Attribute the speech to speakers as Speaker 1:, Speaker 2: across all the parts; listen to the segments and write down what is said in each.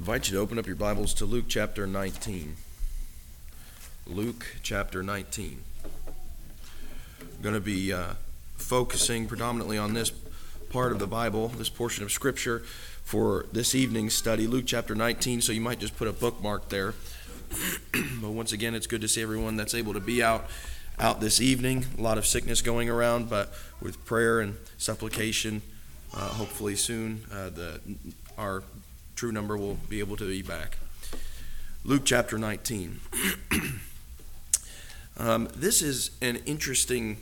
Speaker 1: invite you to open up your Bibles to Luke chapter 19. Luke chapter 19. I'm going to be uh, focusing predominantly on this part of the Bible, this portion of Scripture, for this evening's study, Luke chapter 19. So you might just put a bookmark there. but once again, it's good to see everyone that's able to be out out this evening. A lot of sickness going around, but with prayer and supplication, uh, hopefully soon uh, the our true number will be able to be back. Luke chapter 19. um, this is an interesting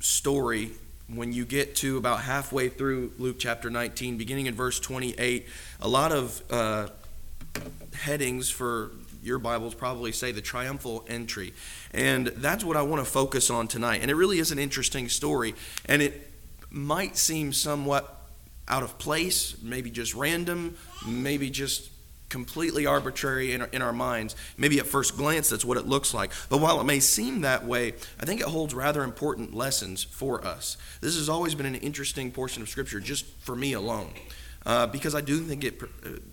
Speaker 1: story when you get to about halfway through Luke chapter 19, beginning in verse 28. A lot of uh, headings for your Bibles probably say the triumphal entry. And that's what I want to focus on tonight. And it really is an interesting story. And it might seem somewhat out of place, maybe just random, maybe just completely arbitrary in our, in our minds. Maybe at first glance, that's what it looks like. But while it may seem that way, I think it holds rather important lessons for us. This has always been an interesting portion of Scripture, just for me alone. Uh, because I do think it,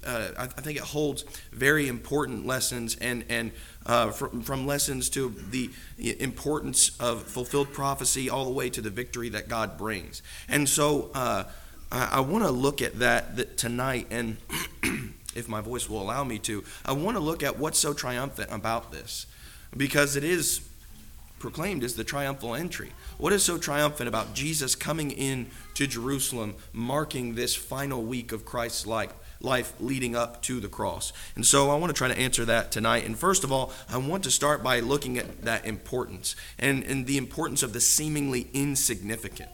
Speaker 1: uh, uh I think it holds very important lessons, and and uh, from, from lessons to the importance of fulfilled prophecy, all the way to the victory that God brings. And so, uh, I, I want to look at that, that tonight, and if my voice will allow me to, I want to look at what's so triumphant about this, because it is proclaimed as the triumphal entry. What is so triumphant about Jesus coming in to Jerusalem, marking this final week of Christ's life? life leading up to the cross. And so I want to try to answer that tonight. And first of all, I want to start by looking at that importance and, and the importance of the seemingly insignificant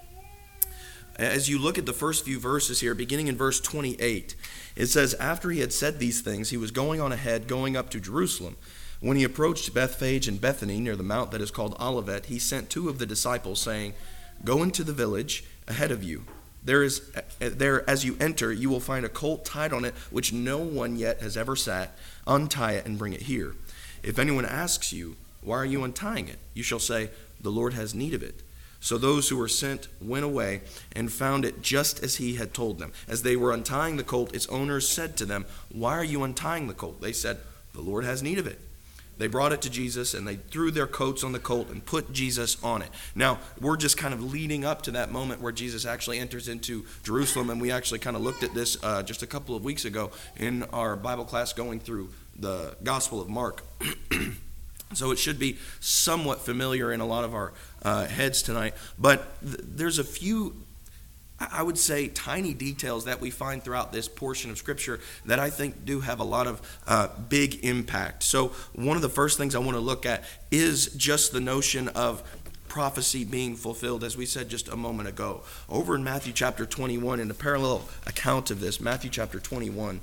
Speaker 1: as you look at the first few verses here, beginning in verse 28, it says, After he had said these things, he was going on ahead, going up to Jerusalem. When he approached Bethphage and Bethany, near the mount that is called Olivet, he sent two of the disciples, saying, Go into the village ahead of you. There is there as you enter, you will find a colt tied on it, which no one yet has ever sat. Untie it and bring it here. If anyone asks you, Why are you untying it? you shall say, The Lord has need of it. So those who were sent went away and found it just as he had told them. As they were untying the colt, its owners said to them, Why are you untying the colt? They said, The Lord has need of it. They brought it to Jesus and they threw their coats on the colt and put Jesus on it. Now, we're just kind of leading up to that moment where Jesus actually enters into Jerusalem, and we actually kind of looked at this uh, just a couple of weeks ago in our Bible class going through the Gospel of Mark. So it should be somewhat familiar in a lot of our uh, heads tonight. But th- there's a few, I would say, tiny details that we find throughout this portion of Scripture that I think do have a lot of uh, big impact. So one of the first things I want to look at is just the notion of prophecy being fulfilled, as we said just a moment ago. Over in Matthew chapter 21, in a parallel account of this, Matthew chapter 21.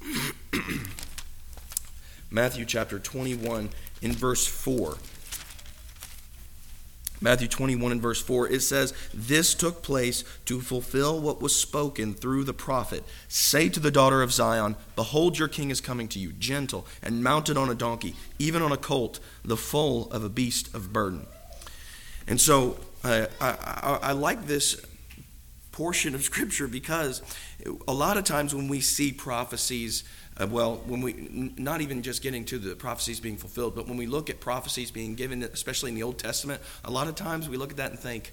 Speaker 1: Matthew chapter 21 in verse 4. Matthew 21 and verse 4, it says, This took place to fulfill what was spoken through the prophet. Say to the daughter of Zion, Behold, your king is coming to you, gentle and mounted on a donkey, even on a colt, the foal of a beast of burden. And so uh, I, I, I like this portion of Scripture because a lot of times when we see prophecies, uh, well, when we, not even just getting to the prophecies being fulfilled, but when we look at prophecies being given, especially in the Old Testament, a lot of times we look at that and think,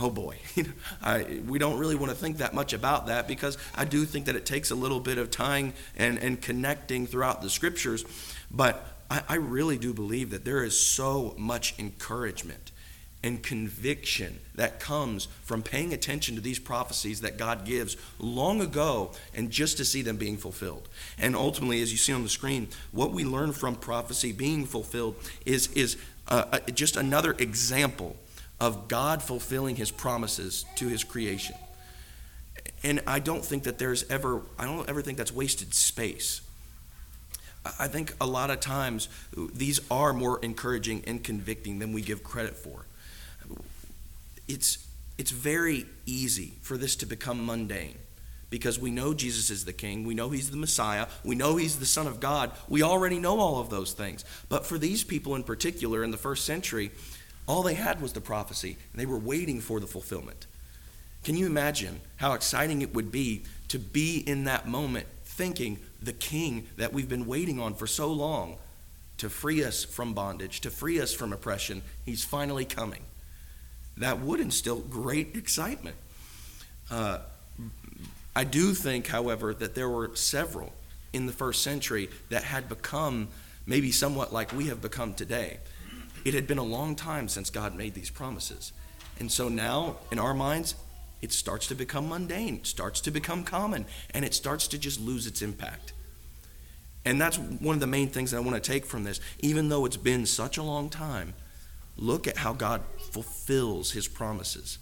Speaker 1: oh boy, I, we don't really want to think that much about that because I do think that it takes a little bit of time and, and connecting throughout the scriptures. But I, I really do believe that there is so much encouragement and conviction that comes from paying attention to these prophecies that God gives long ago and just to see them being fulfilled. And ultimately, as you see on the screen, what we learn from prophecy being fulfilled is, is uh, uh just another example of God fulfilling his promises to his creation. And I don't think that there's ever, I don't ever think that's wasted space. I think a lot of times these are more encouraging and convicting than we give credit for it's, it's very easy for this to become mundane because we know Jesus is the King. We know He's the Messiah. We know He's the Son of God. We already know all of those things. But for these people in particular in the first century, all they had was the prophecy, and they were waiting for the fulfillment. Can you imagine how exciting it would be to be in that moment thinking the king that we've been waiting on for so long to free us from bondage, to free us from oppression. He's finally coming. That would instill great excitement. Uh, I do think, however, that there were several in the first century that had become maybe somewhat like we have become today. It had been a long time since God made these promises. And so now, in our minds, it starts to become mundane, starts to become common, and it starts to just lose its impact. And that's one of the main things that I want to take from this. Even though it's been such a long time, look at how God fulfills his promises.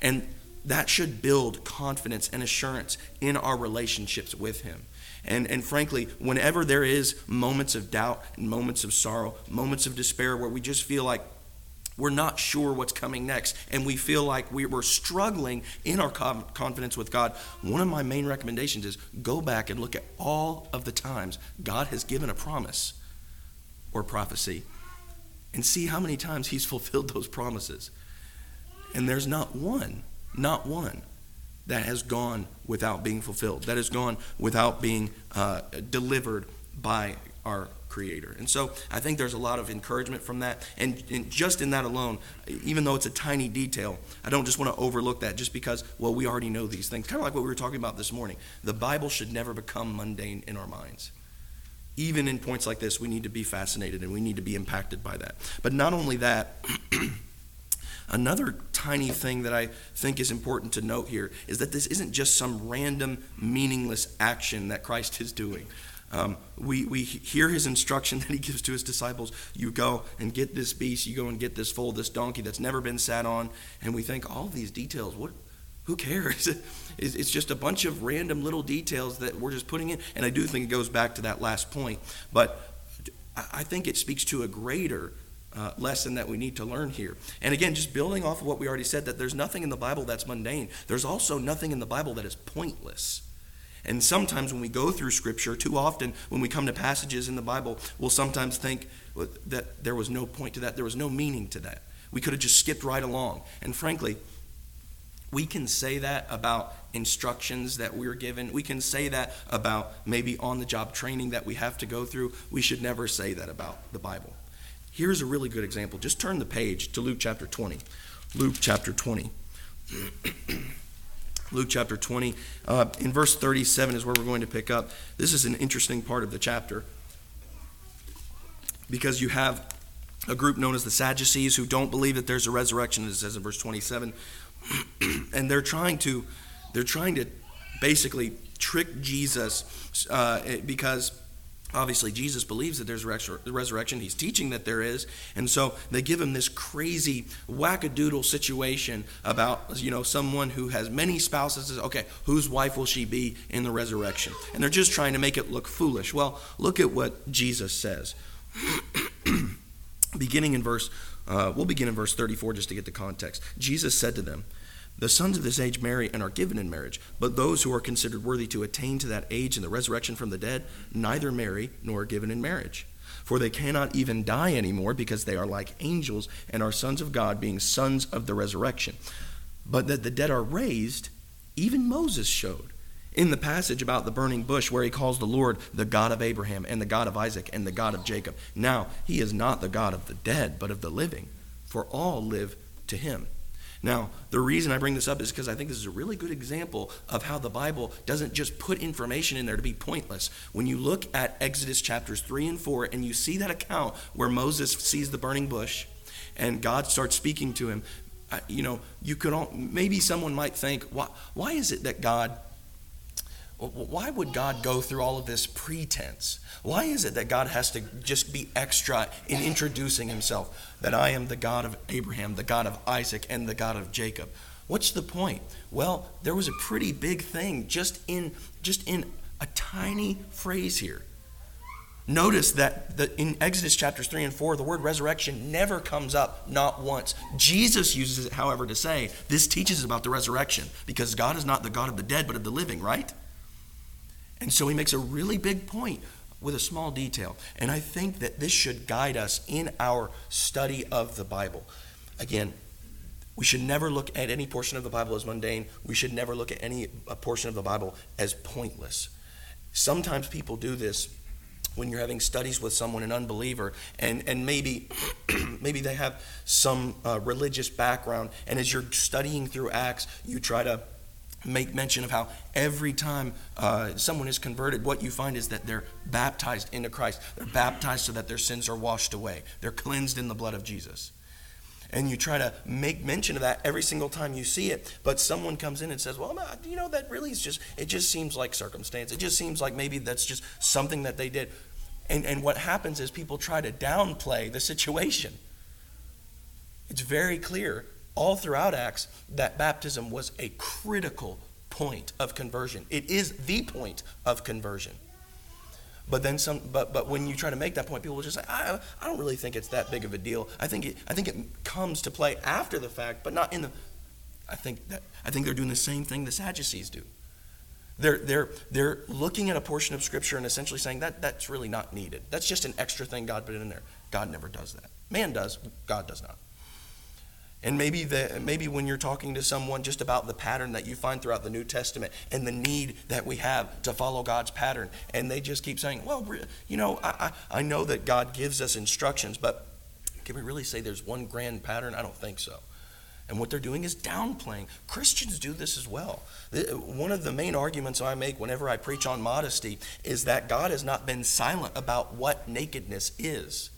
Speaker 1: And that should build confidence and assurance in our relationships with him. And, and frankly, whenever there is moments of doubt and moments of sorrow, moments of despair where we just feel like we're not sure what's coming next and we feel like we are struggling in our confidence with God, one of my main recommendations is go back and look at all of the times God has given a promise or prophecy and see how many times He's fulfilled those promises. And there's not one, not one that has gone without being fulfilled, that has gone without being uh, delivered by our Creator. And so I think there's a lot of encouragement from that. And, and, just in that alone, even though it's a tiny detail, I don't just want to overlook that just because, well, we already know these things. Kind of like what we were talking about this morning. The Bible should never become mundane in our minds. Even in points like this, we need to be fascinated and we need to be impacted by that. But not only that, Another tiny thing that I think is important to note here is that this isn't just some random, meaningless action that Christ is doing. Um, we, we hear his instruction that he gives to his disciples you go and get this beast, you go and get this foal, this donkey that's never been sat on. And we think, all these details, what, who cares? It's just a bunch of random little details that we're just putting in. And I do think it goes back to that last point. But I think it speaks to a greater uh, lesson that we need to learn here. And again, just building off of what we already said, that there's nothing in the Bible that's mundane, there's also nothing in the Bible that is pointless. And sometimes when we go through Scripture, too often when we come to passages in the Bible, we'll sometimes think that there was no point to that, there was no meaning to that. We could have just skipped right along. And frankly, we can say that about instructions that we're given. We can say that about maybe on the job training that we have to go through. We should never say that about the Bible. Here's a really good example. Just turn the page to Luke chapter 20. Luke chapter 20. Luke chapter 20. Uh, in verse 37 is where we're going to pick up. This is an interesting part of the chapter because you have a group known as the Sadducees who don't believe that there's a resurrection, as it says in verse 27. and they're trying to, they're trying to basically trick Jesus uh, because Obviously, Jesus believes that there's resurrection. He's teaching that there is. And so they give him this crazy wackadoodle situation about, you know, someone who has many spouses. Okay, whose wife will she be in the resurrection? And they're just trying to make it look foolish. Well, look at what Jesus says. Beginning in verse, uh, we'll begin in verse 34 just to get the context. Jesus said to them, the sons of this age marry and are given in marriage, but those who are considered worthy to attain to that age and the resurrection from the dead neither marry nor are given in marriage. For they cannot even die anymore because they are like angels and are sons of God, being sons of the resurrection. But that the dead are raised, even Moses showed in the passage about the burning bush where he calls the Lord the God of Abraham and the God of Isaac and the God of Jacob. Now, he is not the God of the dead, but of the living, for all live to him. Now, the reason I bring this up is because I think this is a really good example of how the Bible doesn't just put information in there to be pointless. When you look at Exodus chapters 3 and 4 and you see that account where Moses sees the burning bush and God starts speaking to him, you know, you could all, maybe someone might think, why, why is it that God why would God go through all of this pretense? Why is it that God has to just be extra in introducing himself? That I am the God of Abraham, the God of Isaac, and the God of Jacob. What's the point? Well, there was a pretty big thing just in just in a tiny phrase here. Notice that the, in Exodus chapters 3 and 4, the word resurrection never comes up, not once. Jesus uses it, however, to say this teaches about the resurrection because God is not the God of the dead, but of the living, right? And so he makes a really big point with a small detail. And I think that this should guide us in our study of the Bible. Again, we should never look at any portion of the Bible as mundane. We should never look at any portion of the Bible as pointless. sometimes people do this when you're having studies with someone, an unbeliever, and, and maybe maybe they have some uh, religious background, and as you're studying through Acts, you try to make mention of how every time uh, someone is converted, what you find is that they're baptized into Christ. They're baptized so that their sins are washed away. They're cleansed in the blood of Jesus. And you try to make mention of that every single time you see it, but someone comes in and says, "Well, you know, that really is just. It just seems like circumstance. It just seems like maybe that's just something that they did." And and what happens is people try to downplay the situation. It's very clear all throughout Acts that baptism was a critical point of conversion. It is the point of conversion. But then some. But but when you try to make that point, people will just say, "I, I don't really think it's that big of a deal. I think it I think it comes to play after the fact, but not in the." I think that I think they're doing the same thing the Sadducees do. They're, they're, they're looking at a portion of Scripture and essentially saying that that's really not needed. That's just an extra thing God put in there. God never does that. Man does, God does not. And maybe, the, maybe when you're talking to someone just about the pattern that you find throughout the New Testament and the need that we have to follow God's pattern, and they just keep saying, well, you know, I, I, I know that God gives us instructions, but can we really say there's one grand pattern? I don't think so. And what they're doing is downplaying. Christians do this as well. One of the main arguments I make whenever I preach on modesty is that God has not been silent about what nakedness is.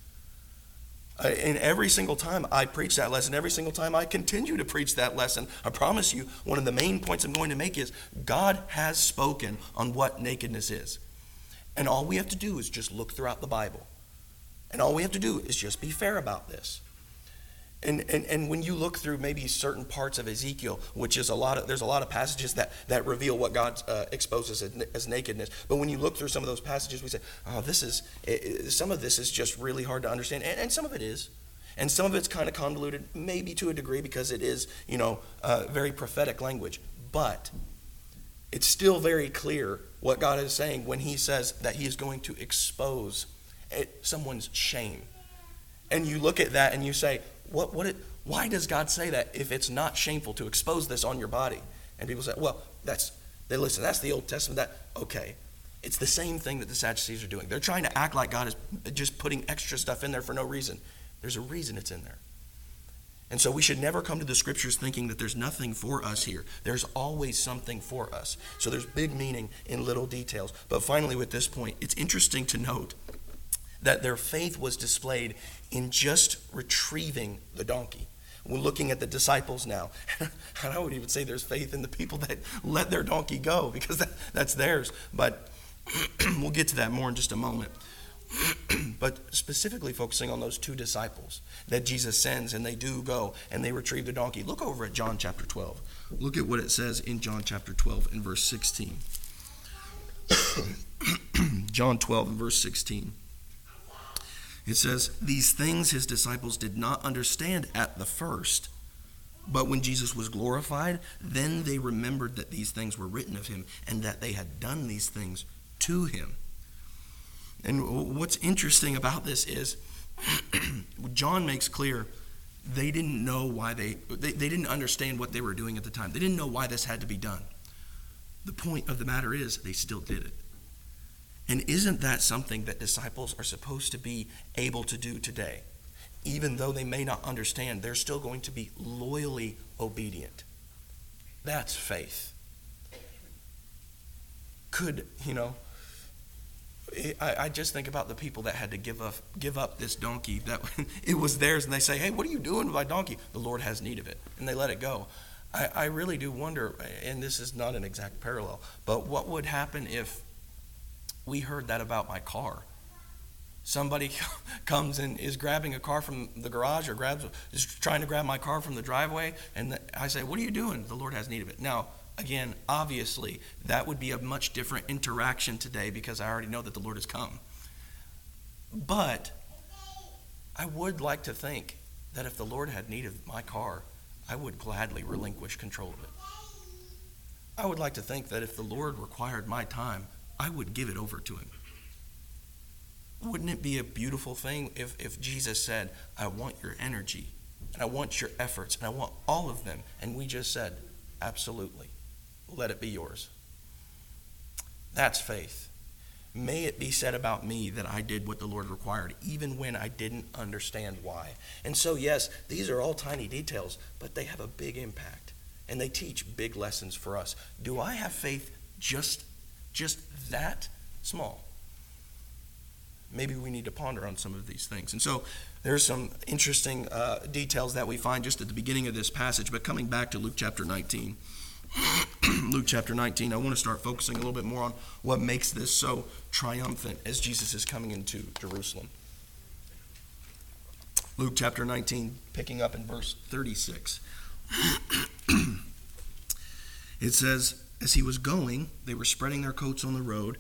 Speaker 1: Uh, and every single time I preach that lesson, every single time I continue to preach that lesson, I promise you, one of the main points I'm going to make is God has spoken on what nakedness is. And all we have to do is just look throughout the Bible. And all we have to do is just be fair about this. And, and, and when you look through maybe certain parts of Ezekiel, which is a lot of, there's a lot of passages that, that reveal what God uh, exposes as, as, nakedness. But when you look through some of those passages, we say, oh, this is, it, some of this is just really hard to understand. And, and, some of it is. And some of it's kind of convoluted, maybe to a degree, because it is, you know, uh, very prophetic language. But it's still very clear what God is saying when he says that he is going to expose eh, someone's shame. And you look at that and you say, what, what it, why does God say that if it's not shameful to expose this on your body? And people say, well, that's, they listen, that's the Old Testament. That, okay. It's the same thing that the Sadducees are doing. They're trying to act like God is just putting extra stuff in there for no reason. There's a reason it's in there. And so we should never come to the scriptures thinking that there's nothing for us here. There's always something for us. So there's big meaning in little details. But finally, with this point, it's interesting to note that their faith was displayed in just retrieving the donkey. We're looking at the disciples now. and I would even say there's faith in the people that let their donkey go because that, that's theirs. But we'll get to that more in just a moment. but specifically focusing on those two disciples that Jesus sends, and they do go and they retrieve the donkey. Look over at John chapter 12. Look at what it says in John chapter 12 and verse 16. John 12 and verse 16. It says, These things his disciples did not understand at the first. But when Jesus was glorified, then they remembered that these things were written of him and that they had done these things to him. And what's interesting about this is John makes clear they didn't know why they, they, they didn't understand what they were doing at the time. They didn't know why this had to be done. The point of the matter is they still did it. And isn't that something that disciples are supposed to be able to do today? Even though they may not understand, they're still going to be loyally obedient. That's faith. Could, you know, I, I, just think about the people that had to give up give up this donkey that it was theirs and they say hey what are you doing with my donkey the lord has need of it and they let it go I, I really do wonder and this is not an exact parallel but what would happen if we heard that about my car. Somebody comes and is grabbing a car from the garage or grabs is trying to grab my car from the driveway, and I say, "What are you doing?" The Lord has need of it. Now, again, obviously, that would be a much different interaction today because I already know that the Lord has come. But I would like to think that if the Lord had need of my car, I would gladly relinquish control of it. I would like to think that if the Lord required my time, I would give it over to him. Wouldn't it be a beautiful thing if, if Jesus said, I want your energy, and I want your efforts, and I want all of them, and we just said, Absolutely, let it be yours. That's faith. May it be said about me that I did what the Lord required, even when I didn't understand why. And so, yes, these are all tiny details, but they have a big impact and they teach big lessons for us. Do I have faith just, just that small? Maybe we need to ponder on some of these things. And so there's some interesting uh, details that we find just at the beginning of this passage. But coming back to Luke chapter 19, Luke chapter 19, I want to start focusing a little bit more on what makes this so triumphant as Jesus is coming into Jerusalem. Luke chapter 19, picking up in verse 36. it says, As he was going, they were spreading their coats on the road.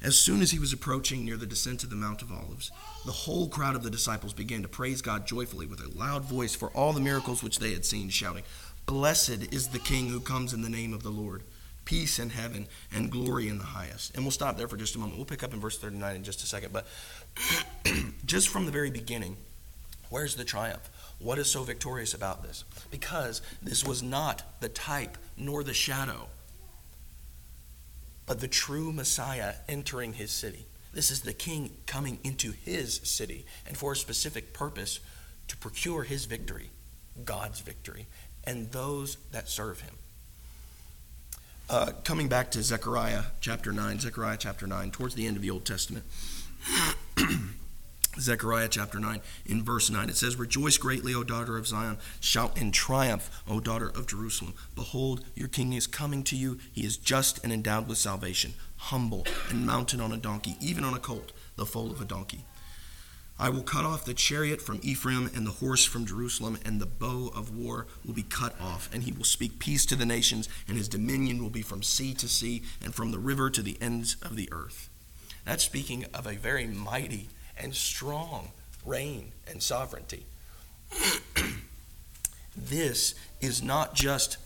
Speaker 1: As soon as he was approaching near the descent of the Mount of Olives, the whole crowd of the disciples began to praise God joyfully with a loud voice for all the miracles which they had seen, shouting, Blessed is the King who comes in the name of the Lord. Peace in heaven and glory in the highest. And we'll stop there for just a moment. We'll pick up in verse 39 in just a second. But just from the very beginning, where's the triumph? What is so victorious about this? Because this was not the type nor the shadow, but the true Messiah entering his city. This is the king coming into his city and for a specific purpose to procure his victory, God's victory, and those that serve him. Uh, coming back to Zechariah chapter 9, Zechariah chapter 9, towards the end of the Old Testament. Zechariah chapter 9, in verse 9, it says, Rejoice greatly, O daughter of Zion. Shout in triumph, O daughter of Jerusalem. Behold, your king is coming to you. He is just and endowed with salvation, humble and mounted on a donkey, even on a colt, the foal of a donkey. I will cut off the chariot from Ephraim and the horse from Jerusalem, and the bow of war will be cut off, and he will speak peace to the nations, and his dominion will be from sea to sea and from the river to the ends of the earth. That's speaking of a very mighty and strong reign and sovereignty. this is not just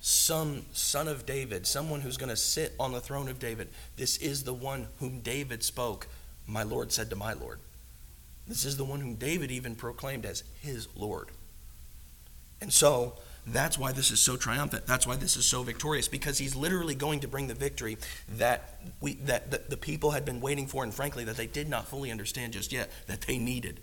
Speaker 1: some son of David, someone who's going to sit on the throne of David. This is the one whom David spoke, My Lord said to my Lord. This is the one whom David even proclaimed as his Lord. And so, that's why this is so triumphant. That's why this is so victorious because he's literally going to bring the victory that we that the, people had been waiting for and frankly that they did not fully understand just yet that they needed.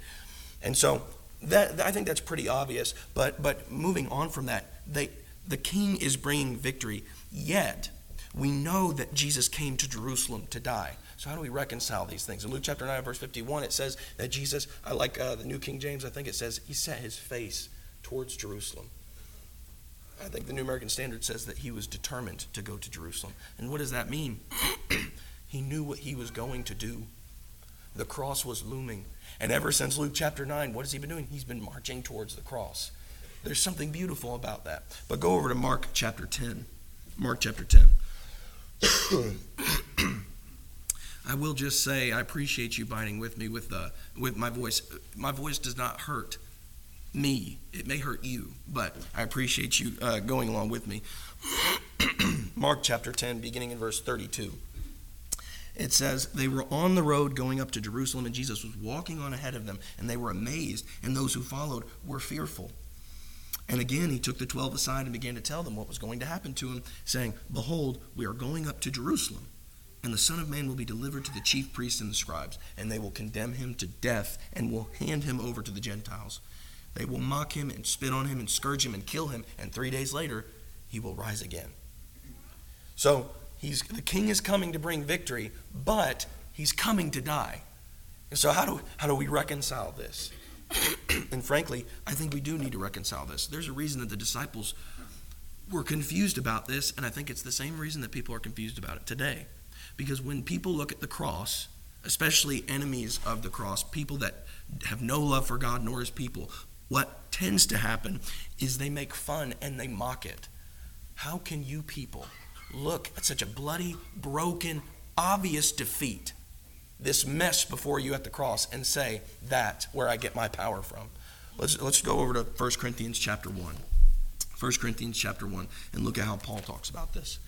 Speaker 1: And so that I think that's pretty obvious, but but moving on from that, they the king is bringing victory, yet we know that Jesus came to Jerusalem to die. So how do we reconcile these things? In Luke chapter 9 verse 51 it says that Jesus, I like uh, the New King James, I think it says he set his face towards Jerusalem. I think the New American Standard says that he was determined to go to Jerusalem. And what does that mean? he knew what he was going to do. The cross was looming. And ever since Luke chapter 9, what has he been doing? He's been marching towards the cross. There's something beautiful about that. But go over to Mark chapter 10. Mark chapter 10. I will just say I appreciate you biting with me with the with my voice. My voice does not hurt me. It may hurt you, but I appreciate you uh, going along with me. Mark chapter 10, beginning in verse 32. It says, They were on the road going up to Jerusalem, and Jesus was walking on ahead of them, and they were amazed, and those who followed were fearful. And again, he took the twelve aside and began to tell them what was going to happen to him, saying, Behold, we are going up to Jerusalem, and the Son of Man will be delivered to the chief priests and the scribes, and they will condemn him to death, and will hand him over to the Gentiles they will mock him and spit on him and scourge him and kill him, and three days later, he will rise again. So he's, the king is coming to bring victory, but he's coming to die. And so, how do, how do we reconcile this? and frankly, I think we do need to reconcile this. There's a reason that the disciples were confused about this, and I think it's the same reason that people are confused about it today. Because when people look at the cross, especially enemies of the cross, people that have no love for God nor his people, what tends to happen is they make fun and they mock it. How can you people look at such a bloody, broken, obvious defeat, this mess before you at the cross, and say, That's where I get my power from? Let's, let's go over to 1 Corinthians chapter 1. 1 Corinthians chapter 1, and look at how Paul talks about this.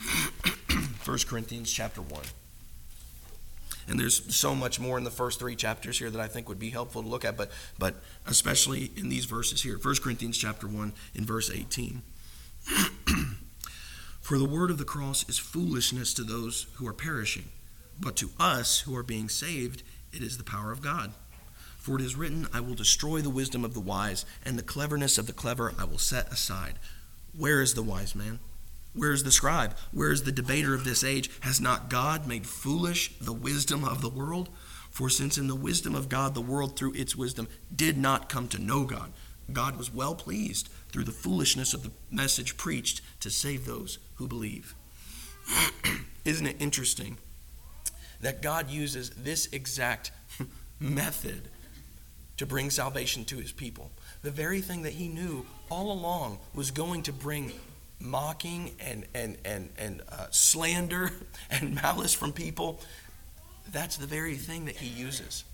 Speaker 1: 1 Corinthians chapter 1. And there's so much more in the first three chapters here that I think would be helpful to look at, but, but especially in these verses here. 1 Corinthians chapter 1 in verse 18. For the word of the cross is foolishness to those who are perishing, but to us who are being saved, it is the power of God. For it is written, I will destroy the wisdom of the wise, and the cleverness of the clever I will set aside. Where is the wise man? Where is the scribe? Where is the debater of this age? Has not God made foolish the wisdom of the world? For since in the wisdom of God the world through its wisdom did not come to know God, God was well pleased through the foolishness of the message preached to save those who believe. Isn't it interesting that God uses this exact method to bring salvation to his people. The very thing that he knew all along was going to bring mocking and, and, and, and uh, slander and malice from people. That's the very thing that he uses.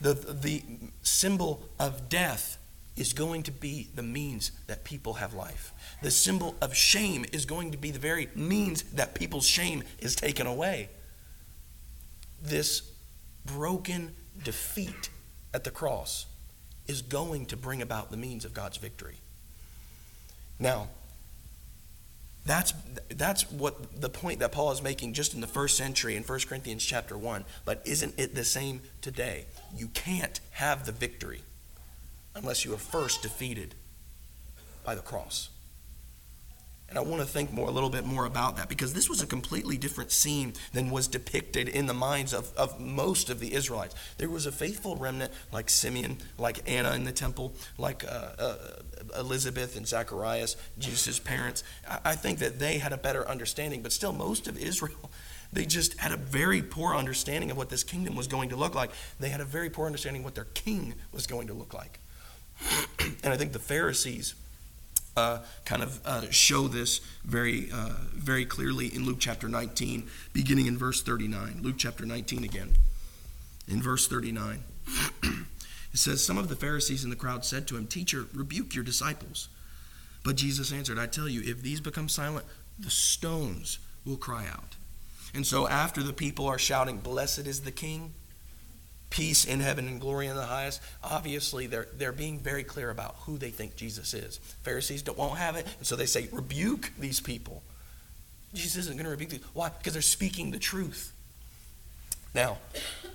Speaker 1: The, the symbol of death is going to be the means that people have life. The symbol of shame is going to be the very means that people's shame is taken away. This broken defeat at the cross is going to bring about the means of God's victory. Now, that's, that's what the point that Paul is making just in the first century in 1 Corinthians chapter 1. But isn't it the same today? You can't have the victory unless you are first defeated by the cross. And I want to think more a little bit more about that because this was a completely different scene than was depicted in the minds of, of most of the Israelites. There was a faithful remnant like Simeon, like Anna in the temple, like uh, uh, Elizabeth and Zacharias, Jesus' parents. I, I think that they had a better understanding, but still, most of Israel, they just had a very poor understanding of what this kingdom was going to look like. They had a very poor understanding of what their king was going to look like. and I think the Pharisees uh, kind of uh, show this very, uh, very clearly in Luke chapter 19, beginning in verse 39. Luke chapter 19 again. In verse 39, it says, Some of the Pharisees in the crowd said to him, Teacher, rebuke your disciples. But Jesus answered, I tell you, if these become silent, the stones will cry out. And so after the people are shouting, Blessed is the King, peace in heaven and glory in the highest. Obviously, they're, they're being very clear about who they think Jesus is. Pharisees don't, won't have it, and so they say, rebuke these people. Jesus isn't going to rebuke them. Why? Because they're speaking the truth. Now,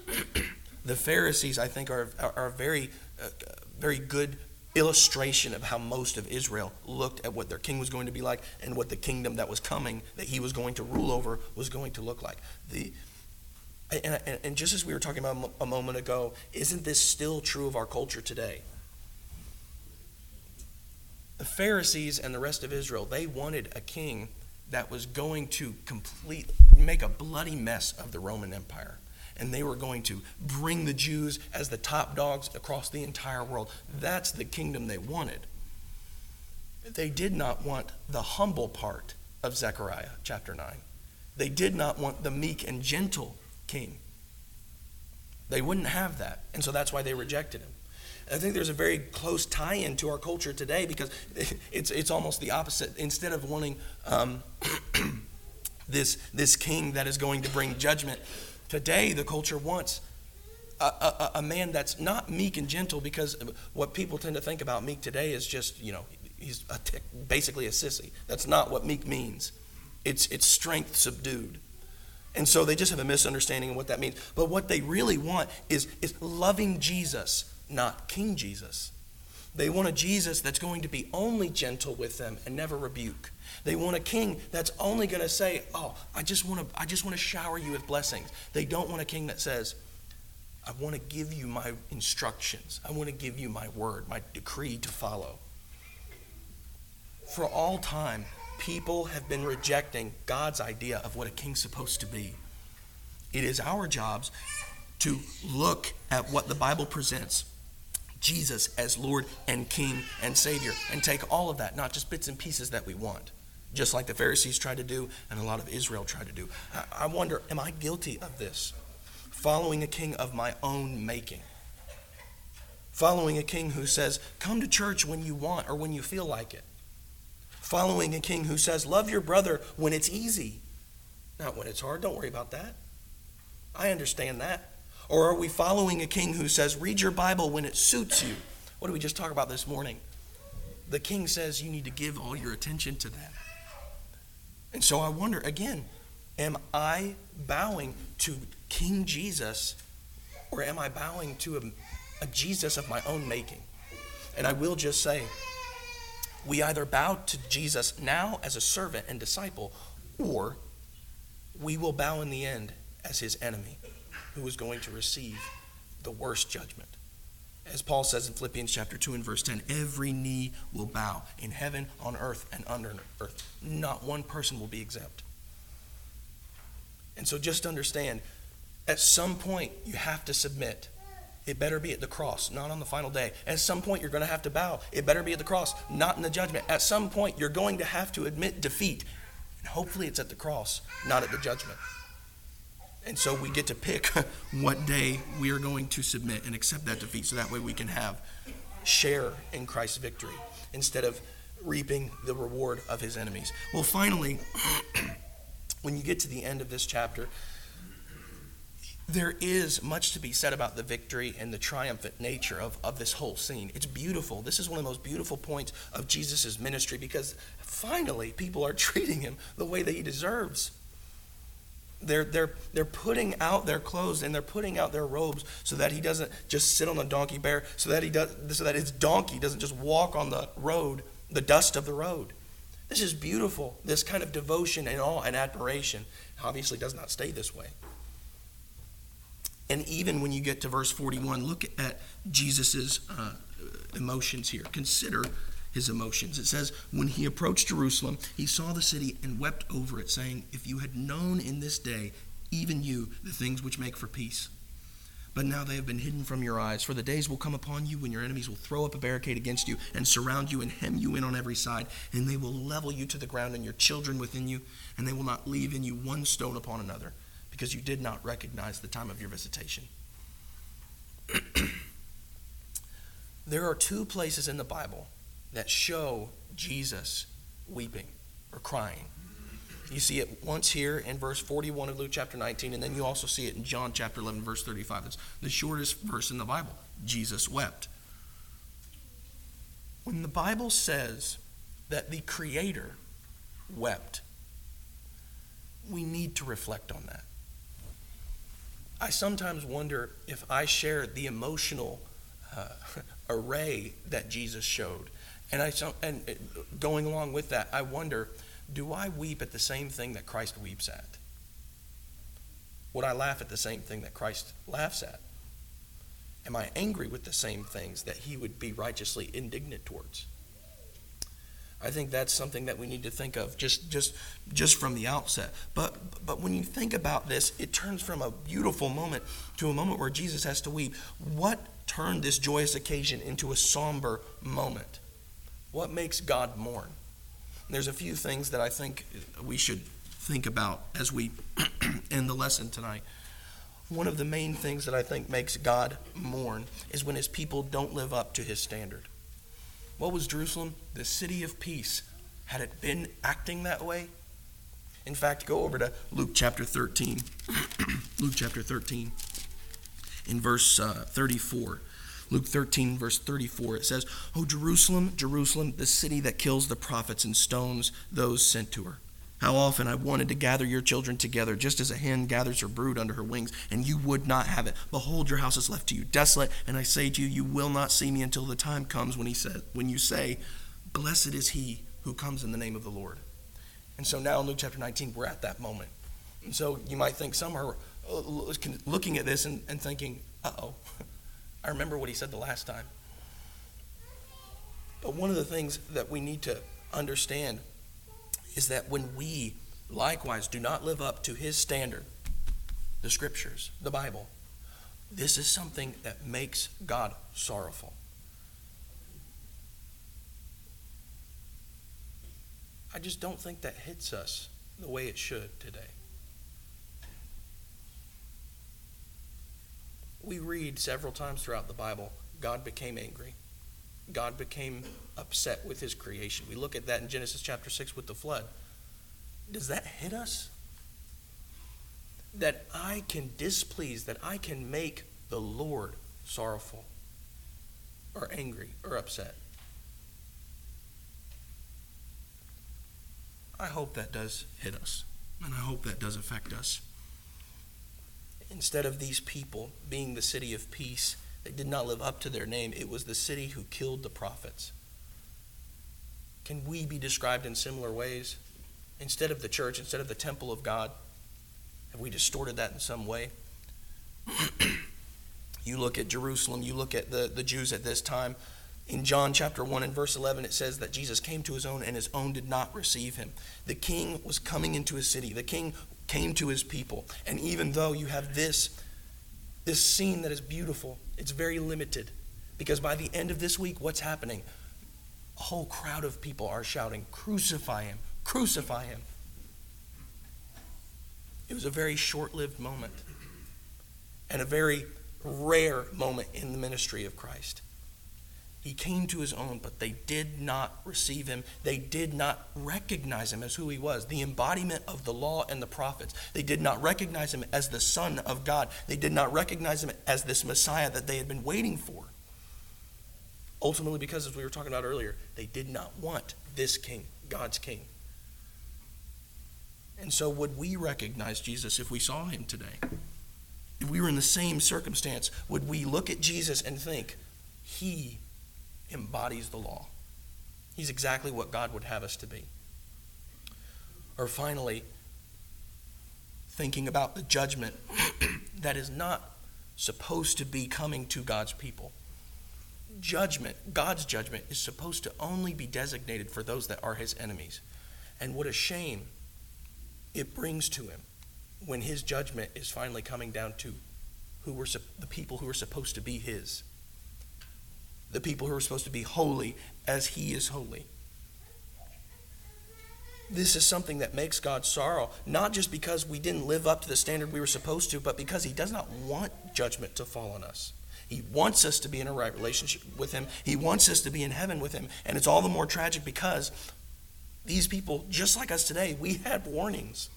Speaker 1: the Pharisees, I think, are, are, are a very, uh, very good illustration of how most of Israel looked at what their king was going to be like and what the kingdom that was coming, that he was going to rule over, was going to look like. The, and, and, and just as we were talking about a moment ago, isn't this still true of our culture today? The Pharisees and the rest of Israel, they wanted a king that was going to complete, make a bloody mess of the Roman Empire. And they were going to bring the Jews as the top dogs across the entire world. That's the kingdom they wanted. They did not want the humble part of Zechariah chapter 9. They did not want the meek and gentle king. They wouldn't have that. And so that's why they rejected him. I think there's a very close tie in to our culture today because it's, it's almost the opposite. Instead of wanting um, this, this king that is going to bring judgment, today the culture wants a, a, a, man that's not meek and gentle because what people tend to think about meek today is just, you know, he's a tick, basically a sissy. That's not what meek means. It's, it's strength subdued. And so they just have a misunderstanding of what that means. But what they really want is, is loving Jesus, not King Jesus. They want a Jesus that's going to be only gentle with them and never rebuke. They want a king that's only going to say, "Oh, I just want to I just want to shower you with blessings." They don't want a king that says, "I want to give you my instructions. I want to give you my word, my decree to follow." For all time, people have been rejecting God's idea of what a king's supposed to be. It is our jobs to look at what the Bible presents Jesus as Lord and King and Savior and take all of that, not just bits and pieces that we want, just like the Pharisees tried to do and a lot of Israel tried to do. I wonder, am I guilty of this? Following a king of my own making. Following a king who says, come to church when you want or when you feel like it following a king who says, Love your brother when it's easy, not when it's hard. Don't worry about that. I understand that. Or are we following a king who says, Read your Bible when it suits you? What did we just talk about this morning? The king says you need to give all your attention to that. And so I wonder again, Am I bowing to King Jesus or am I bowing to a, a Jesus of my own making? And I will just say, we either bow to Jesus now as a servant and disciple, or we will bow in the end as his enemy, who is going to receive the worst judgment. As Paul says in Philippians chapter 2 and verse 10, every knee will bow in heaven, on earth, and under earth. Not one person will be exempt. And so just understand, at some point, you have to submit. It better be at the cross, not on the final day. At some point, you're going to have to bow. It better be at the cross, not in the judgment. At some point, you're going to have to admit defeat. And hopefully, it's at the cross, not at the judgment. And so we get to pick what day we are going to submit and accept that defeat so that way we can have share in Christ's victory instead of reaping the reward of his enemies. Well, finally, when you get to the end of this chapter, there is much to be said about the victory and the triumphant nature of, of this whole scene. It's beautiful. This is one of the most beautiful points of Jesus' ministry because finally people are treating him the way that he deserves. They're, they're, they're putting out their clothes and they're putting out their robes so that he doesn't just sit on the donkey bare, so that, he does, so that his donkey doesn't just walk on the road, the dust of the road. This is beautiful, this kind of devotion and awe and admiration. Obviously, does not stay this way. And even when you get to verse 41, look at Jesus' uh, emotions here. Consider his emotions. It says, When he approached Jerusalem, he saw the city and wept over it, saying, If you had known in this day, even you, the things which make for peace. But now they have been hidden from your eyes. For the days will come upon you when your enemies will throw up a barricade against you and surround you and hem you in on every side, and they will level you to the ground and your children within you, and they will not leave in you one stone upon another, because you did not recognize the time of your visitation. there are two places in the Bible that show Jesus weeping or crying. You see it once here in verse 41 of Luke chapter 19, and then you also see it in John chapter 11, verse 35. It's the shortest verse in the Bible. Jesus wept. When the Bible says that the Creator wept, we need to reflect on that. I sometimes wonder if I share the emotional uh, array that Jesus showed and I and going along with that, I wonder, do I weep at the same thing that Christ weeps at? Would I laugh at the same thing that Christ laughs at? Am I angry with the same things that he would be righteously indignant towards? I think that's something that we need to think of just just just from the outset. But but when you think about this, it turns from a beautiful moment to a moment where Jesus has to weep. What turned this joyous occasion into a somber moment? What makes God mourn? There's a few things that I think we should think about as we end the lesson tonight. One of the main things that I think makes God mourn is when his people don't live up to his standard. What was Jerusalem? The city of peace. Had it been acting that way? In fact, go over to Luke chapter 13. Luke chapter 13, in verse uh, 34. Luke 13, verse 34, it says, Oh, Jerusalem, Jerusalem, the city that kills the prophets and stones those sent to her. How often I wanted to gather your children together, just as a hen gathers her brood under her wings, and you would not have it. Behold, your house is left to you desolate, and I say to you, you will not see me until the time comes when he says, when you say, Blessed is he who comes in the name of the Lord. And so now in Luke chapter 19, we're at that moment. And so you might think some are uh, looking at this and, and thinking, uh oh, I remember what he said the last time. But one of the things that we need to understand is that when we likewise do not live up to his standard, the scriptures, the Bible, this is something that makes God sorrowful. I just don't think that hits us the way it should today. we read several times throughout the Bible, God became angry. God became upset with his creation. We look at that in Genesis chapter 6 with the flood. Does that hit us? That I can displease, that I can make the Lord sorrowful or angry or upset. I hope that does hit us. And I hope that does affect us. Instead of these people being the city of peace, they did not live up to their name. It was the city who killed the prophets. Can we be described in similar ways? Instead of the church, instead of the temple of God, have we distorted that in some way? you look at Jerusalem, you look at the, the Jews at this time. In John chapter 1 and verse 11, it says that Jesus came to his own, and his own did not receive him. The king was coming into his city, the king came to his people. And even though you have this, this scene that is beautiful, it's very limited. Because by the end of this week, what's happening? A whole crowd of people are shouting, Crucify him! Crucify him! It was a very short lived moment and a very rare moment in the ministry of Christ. He came to his own, but they did not receive him. They did not recognize him as who he was, the embodiment of the law and the prophets. They did not recognize him as the Son of God. They did not recognize him as this Messiah that they had been waiting for. Ultimately, because as we were talking about earlier, they did not want this king, God's king. And so, would we recognize Jesus if we saw him today? If we were in the same circumstance, would we look at Jesus and think, He embodies the law. He's exactly what God would have us to be. Or finally, thinking about the judgment that is not supposed to be coming to God's people. Judgment, God's judgment, is supposed to only be designated for those that are his enemies. And what a shame it brings to him when his judgment is finally coming down to who were the people who are supposed to be his the people who are supposed to be holy as he is holy. This is something that makes God sorrow, not just because we didn't live up to the standard we were supposed to, but because he does not want judgment to fall on us. He wants us to be in a right relationship with him. He wants us to be in heaven with him. And it's all the more tragic because these people, just like us today, we had warnings.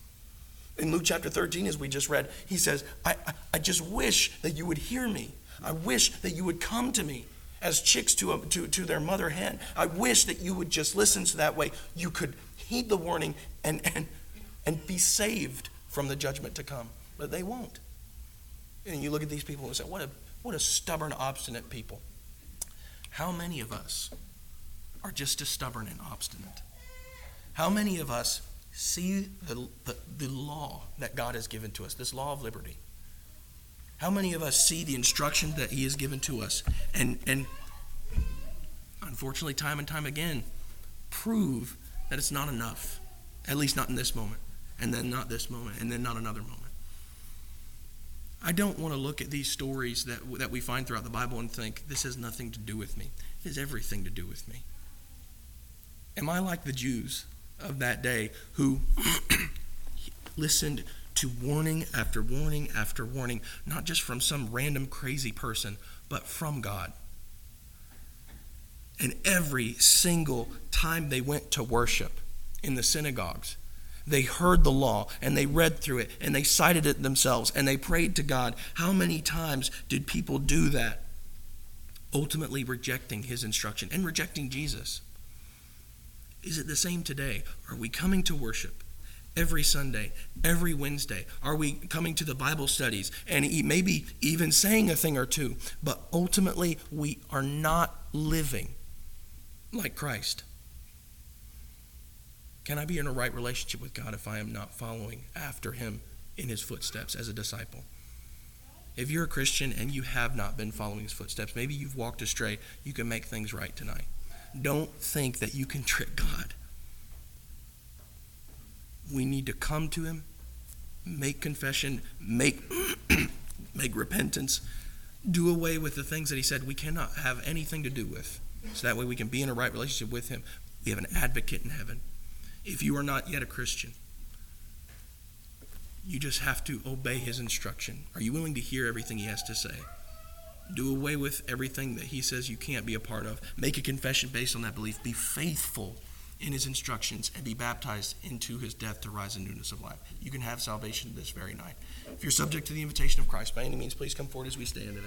Speaker 1: In Luke chapter 13, as we just read, he says, I, I, I just wish that you would hear me. I wish that you would come to me as chicks to, a, to, to their mother hen. I wish that you would just listen so that way you could heed the warning and, and, and be saved from the judgment to come. But they won't. And you look at these people and say, what a, what a stubborn, obstinate people. How many of us are just as stubborn and obstinate? How many of us see the, the, the law that God has given to us, this law of liberty, how many of us see the instruction that He has given to us and, and unfortunately, time and time again, prove that it's not enough, at least not in this moment, and then not this moment, and then not another moment? I don't want to look at these stories that, that we find throughout the Bible and think, this has nothing to do with me. It has everything to do with me. Am I like the Jews of that day who listened to warning after warning after warning, not just from some random crazy person, but from God. And every single time they went to worship in the synagogues, they heard the law and they read through it and they cited it themselves and they prayed to God. How many times did people do that? Ultimately rejecting his instruction and rejecting Jesus. Is it the same today? Are we coming to worship? Every Sunday, every Wednesday? Are we coming to the Bible studies and maybe even saying a thing or two? But ultimately, we are not living like Christ. Can I be in a right relationship with God if I am not following after Him in His footsteps as a disciple? If you're a Christian and you have not been following His footsteps, maybe you've walked astray, you can make things right tonight. Don't think that you can trick God we need to come to him, make confession, make make repentance, do away with the things that he said we cannot have anything to do with. So that way we can be in a right relationship with him. We have an advocate in heaven. If you are not yet a Christian, you just have to obey his instruction. Are you willing to hear everything he has to say? Do away with everything that he says you can't be a part of. Make a confession based on that belief. Be faithful in his instructions and be baptized into his death to rise in newness of life. You can have salvation this very night. If you're subject to the invitation of Christ, by any means, please come forward as we stand and as